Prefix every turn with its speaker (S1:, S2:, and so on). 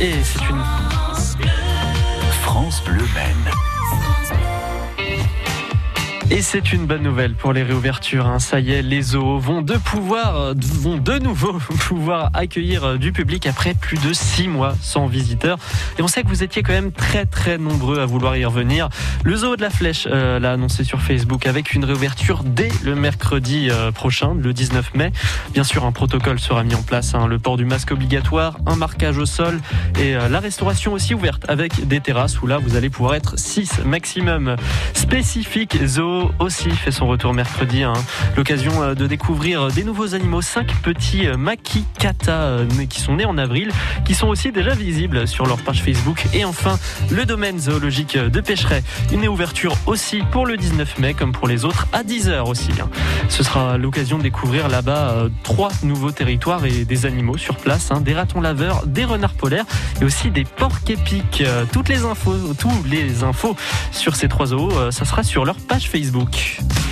S1: et c'est une... Et c'est une bonne nouvelle pour les réouvertures. Hein. Ça y est, les zoos vont de pouvoir, vont de nouveau pouvoir accueillir du public après plus de six mois sans visiteurs. Et on sait que vous étiez quand même très très nombreux à vouloir y revenir. Le zoo de la Flèche euh, l'a annoncé sur Facebook avec une réouverture dès le mercredi euh, prochain, le 19 mai. Bien sûr, un protocole sera mis en place. Hein. Le port du masque obligatoire, un marquage au sol et euh, la restauration aussi ouverte avec des terrasses où là vous allez pouvoir être 6 maximum. Spécifique zoo aussi fait son retour mercredi. Hein. L'occasion euh, de découvrir des nouveaux animaux, cinq petits euh, makikata euh, qui sont nés en avril, qui sont aussi déjà visibles sur leur page Facebook. Et enfin, le domaine zoologique de Pêcheret. Une ouverture aussi pour le 19 mai, comme pour les autres, à 10h aussi. Hein. Ce sera l'occasion de découvrir là-bas trois nouveaux territoires et des animaux sur place, hein. des ratons laveurs, des renards polaires et aussi des porcs épiques. Toutes les infos, tous les infos sur ces trois zoos, ça sera sur leur page Facebook. Facebook.